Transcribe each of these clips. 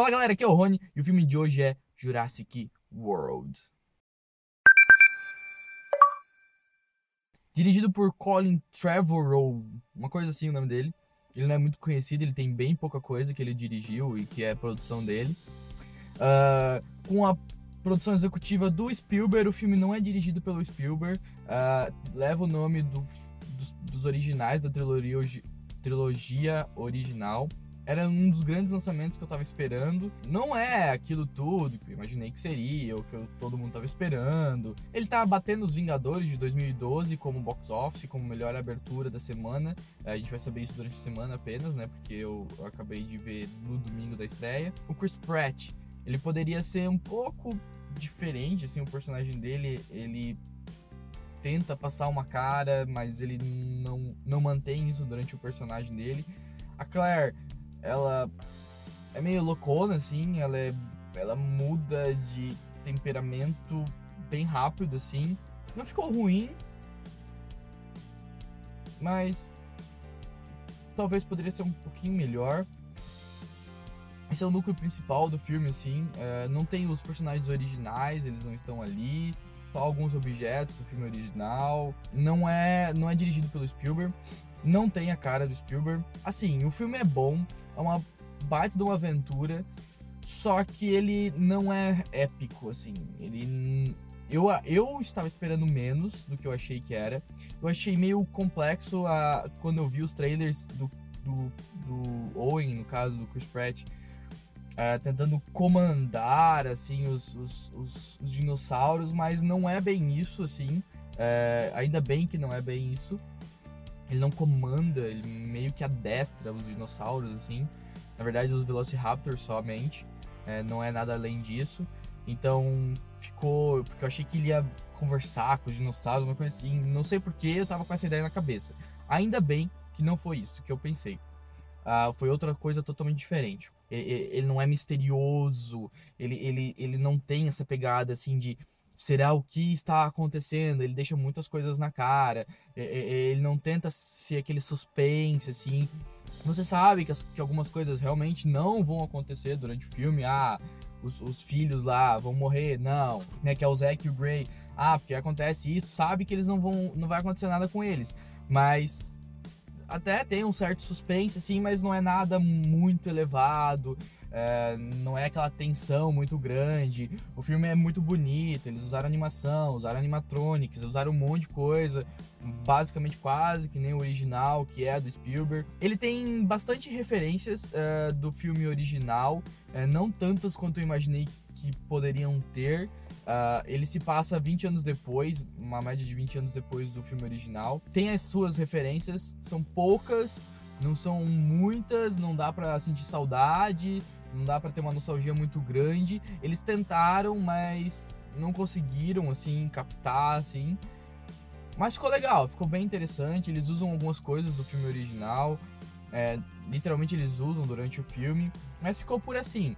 Fala galera, aqui é o Rony e o filme de hoje é Jurassic World. Dirigido por Colin Trevorrow, uma coisa assim o nome dele. Ele não é muito conhecido, ele tem bem pouca coisa que ele dirigiu e que é produção dele. Uh, com a produção executiva do Spielberg, o filme não é dirigido pelo Spielberg, uh, leva o nome do, dos, dos, originais da trilogia, trilogia original era um dos grandes lançamentos que eu tava esperando. Não é aquilo tudo que eu imaginei que seria, ou que eu, todo mundo tava esperando. Ele tá batendo os Vingadores de 2012 como box office, como melhor abertura da semana. A gente vai saber isso durante a semana apenas, né? Porque eu, eu acabei de ver no domingo da estreia. O Chris Pratt, ele poderia ser um pouco diferente, assim, o personagem dele, ele tenta passar uma cara, mas ele não, não mantém isso durante o personagem dele. A Claire, ela é meio loucona, assim, ela, é, ela muda de temperamento bem rápido, assim. Não ficou ruim, mas talvez poderia ser um pouquinho melhor. Esse é o núcleo principal do filme, assim. É, não tem os personagens originais, eles não estão ali. Só alguns objetos do filme original. Não é, não é dirigido pelo Spielberg. Não tem a cara do Spielberg. Assim, o filme é bom é uma baita de uma aventura, só que ele não é épico, assim. Ele. Eu, eu estava esperando menos do que eu achei que era. Eu achei meio complexo a, quando eu vi os trailers do, do, do Owen, no caso do Chris Pratt, tentando comandar assim os, os, os, os, dinossauros, mas não é bem isso, assim. Uh, ainda bem que não é bem isso ele não comanda, ele meio que adestra os dinossauros, assim. Na verdade, os Velociraptors somente, é, não é nada além disso. Então, ficou. Porque eu achei que ele ia conversar com os dinossauros, uma coisa assim. Não sei porquê, eu tava com essa ideia na cabeça. Ainda bem que não foi isso que eu pensei. Ah, foi outra coisa totalmente diferente. Ele, ele, não é misterioso, ele, ele, ele não tem essa pegada assim de será o que está acontecendo. Ele deixa muitas coisas na cara. Ele não tenta ser aquele suspense, assim. Você sabe que, as, que algumas coisas realmente não vão acontecer durante o filme. Ah, os, os, filhos lá vão morrer. Não. Né, que é o Zack e o Gray. Ah, porque acontece isso. Sabe que eles não vão. Não vai acontecer nada com eles. Mas até tem um certo suspense, assim, mas não é nada muito elevado é, não é aquela tensão muito grande. O filme é muito bonito, eles usaram animação, usaram animatronics, usaram um monte de coisa, basicamente quase que nem o original, que é do Spielberg. Ele tem bastante referências é, do filme original, é, não tantas quanto eu imaginei que poderiam ter. Uh, ele se passa 20 anos depois, uma média de 20 anos depois do filme original. Tem as suas referências, são poucas, não são muitas, não dá para sentir saudade, não dá para ter uma nostalgia muito grande. Eles tentaram, mas não conseguiram assim captar assim. Mas ficou legal, ficou bem interessante. Eles usam algumas coisas do filme original, é, literalmente eles usam durante o filme, mas ficou por assim.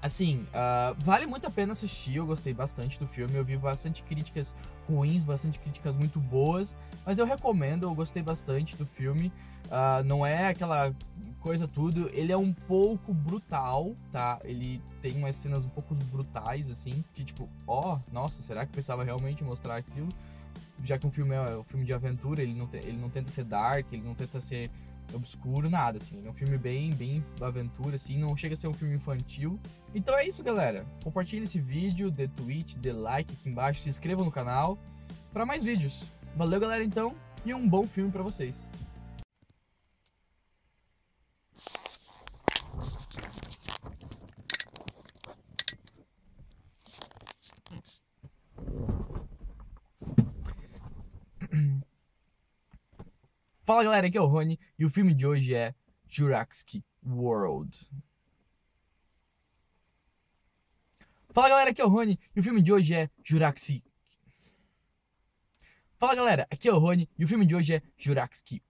Assim, uh, vale muito a pena assistir. Eu gostei bastante do filme. Eu vi bastante críticas ruins, bastante críticas muito boas. Mas eu recomendo, eu gostei bastante do filme. Uh, não é aquela coisa tudo. Ele é um pouco brutal, tá? Ele tem umas cenas um pouco brutais, assim. Que tipo, ó, oh, nossa, será que precisava realmente mostrar aquilo? Já que um filme é um filme de aventura, ele não, te, ele não tenta ser dark, ele não tenta ser obscuro, nada, assim. É um filme bem, bem aventura, assim, não chega a ser um filme infantil. Então é isso, galera. Compartilhe esse vídeo, dê tweet, dê like aqui embaixo, se inscreva no canal para mais vídeos. Valeu, galera, então, e um bom filme para vocês. Fala galera, aqui é o Rony e o filme de hoje é Jurassic World. Fala galera, aqui é o Rony e o filme de hoje é Jurassic. Fala galera, aqui é o Rony e o filme de hoje é Jurassic